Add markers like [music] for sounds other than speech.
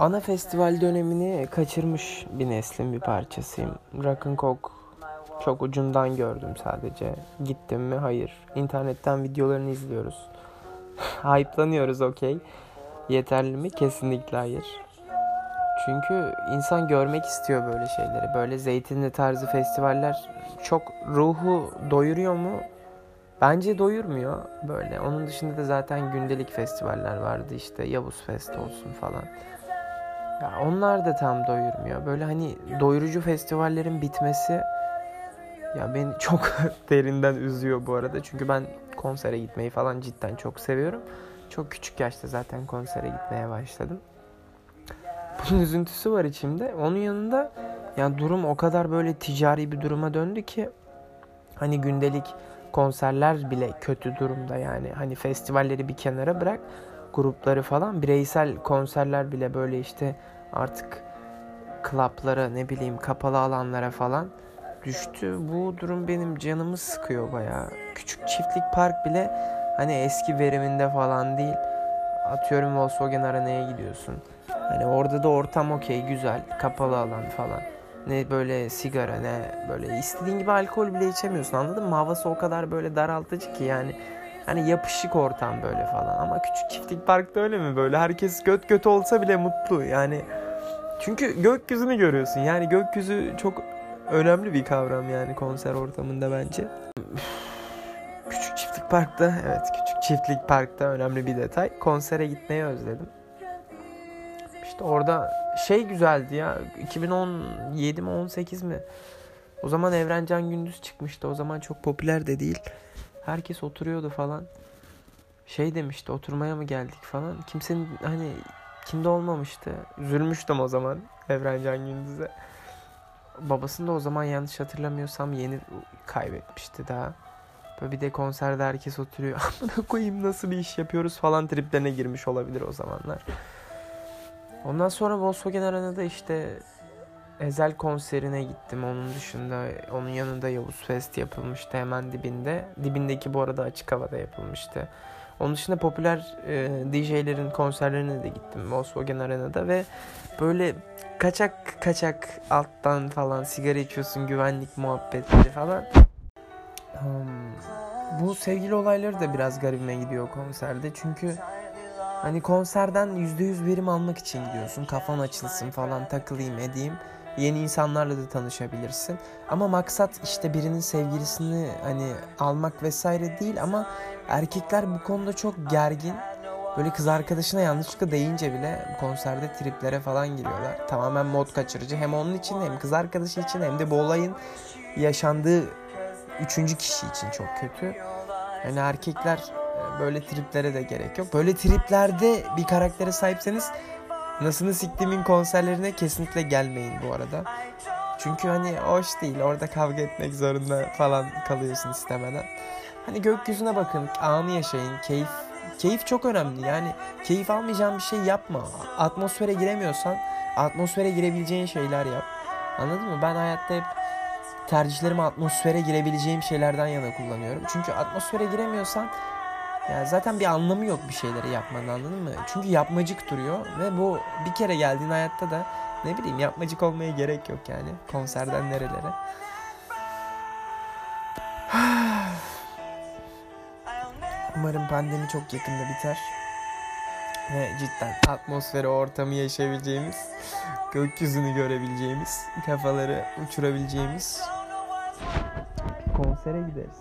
ana festival dönemini kaçırmış bir neslin bir parçasıyım. Rock'n'Coke çok ucundan gördüm sadece. Gittim mi? Hayır. İnternetten videolarını izliyoruz. [laughs] Hype'lanıyoruz okey. Yeterli mi? Kesinlikle hayır. Çünkü insan görmek istiyor böyle şeyleri. Böyle zeytinli tarzı festivaller çok ruhu doyuruyor mu? Bence doyurmuyor böyle. Onun dışında da zaten gündelik festivaller vardı işte Yavuz Fest olsun falan. Ya onlar da tam doyurmuyor. Böyle hani doyurucu festivallerin bitmesi ya beni çok [laughs] derinden üzüyor bu arada. Çünkü ben konsere gitmeyi falan cidden çok seviyorum. Çok küçük yaşta zaten konsere gitmeye başladım. Bunun üzüntüsü var içimde. Onun yanında yani durum o kadar böyle ticari bir duruma döndü ki hani gündelik konserler bile kötü durumda yani. Hani festivalleri bir kenara bırak grupları falan bireysel konserler bile böyle işte artık klaplara ne bileyim kapalı alanlara falan düştü. Bu durum benim canımı sıkıyor baya. Küçük çiftlik park bile hani eski veriminde falan değil. Atıyorum Volkswagen Arena'ya gidiyorsun. Hani orada da ortam okey güzel kapalı alan falan. Ne böyle sigara ne böyle istediğin gibi alkol bile içemiyorsun anladın mı? Havası o kadar böyle daraltıcı ki yani hani yapışık ortam böyle falan. Ama küçük çiftlik parkta öyle mi böyle? Herkes göt göt olsa bile mutlu yani. Çünkü gökyüzünü görüyorsun. Yani gökyüzü çok önemli bir kavram yani konser ortamında bence. Küçük çiftlik parkta evet küçük çiftlik parkta önemli bir detay. Konsere gitmeyi özledim. İşte orada şey güzeldi ya 2017 mi 18 mi? O zaman Evrencan Gündüz çıkmıştı. O zaman çok popüler de değil. Herkes oturuyordu falan. Şey demişti oturmaya mı geldik falan. Kimsenin hani kimde olmamıştı. Üzülmüştüm o zaman Evrencan Gündüz'e. Babasını da o zaman yanlış hatırlamıyorsam yeni kaybetmişti daha. Böyle bir de konserde herkes oturuyor. [laughs] Amına koyayım nasıl bir iş yapıyoruz falan triplerine girmiş olabilir o zamanlar. Ondan sonra Volkswagen Arena'da işte Ezel konserine gittim. Onun dışında onun yanında Yavuz Fest yapılmıştı hemen dibinde. Dibindeki bu arada açık havada yapılmıştı. Onun dışında popüler e, DJ'lerin konserlerine de gittim Volkswagen Arena'da ve böyle kaçak kaçak alttan falan sigara içiyorsun güvenlik muhabbetleri falan. Hmm, bu sevgili olayları da biraz garibime gidiyor konserde çünkü hani konserden %100 verim almak için gidiyorsun kafan açılsın falan takılayım edeyim yeni insanlarla da tanışabilirsin. Ama maksat işte birinin sevgilisini hani almak vesaire değil ama erkekler bu konuda çok gergin. Böyle kız arkadaşına yanlışlıkla deyince bile konserde triplere falan giriyorlar. Tamamen mod kaçırıcı. Hem onun için hem kız arkadaşı için hem de bu olayın yaşandığı üçüncü kişi için çok kötü. Yani erkekler böyle triplere de gerek yok. Böyle triplerde bir karaktere sahipseniz Nasılını siktiğimin konserlerine kesinlikle gelmeyin bu arada. Çünkü hani hoş değil. Orada kavga etmek zorunda falan kalıyorsun istemeden. Hani gökyüzüne bakın, anı yaşayın, keyif. Keyif çok önemli. Yani keyif almayacağın bir şey yapma. Atmosfere giremiyorsan atmosfere girebileceğin şeyler yap. Anladın mı? Ben hayatta hep tercihlerimi atmosfere girebileceğim şeylerden yana kullanıyorum. Çünkü atmosfere giremiyorsan yani zaten bir anlamı yok bir şeyleri yapmanın anladın mı? Çünkü yapmacık duruyor ve bu bir kere geldiğin hayatta da ne bileyim yapmacık olmaya gerek yok yani konserden nerelere. [sighs] Umarım pandemi çok yakında biter. Ve cidden atmosferi, ortamı yaşayabileceğimiz, gökyüzünü görebileceğimiz, kafaları uçurabileceğimiz konsere gideriz.